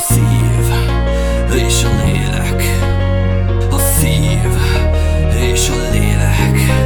A szív és a lélek. A szív és a lélek.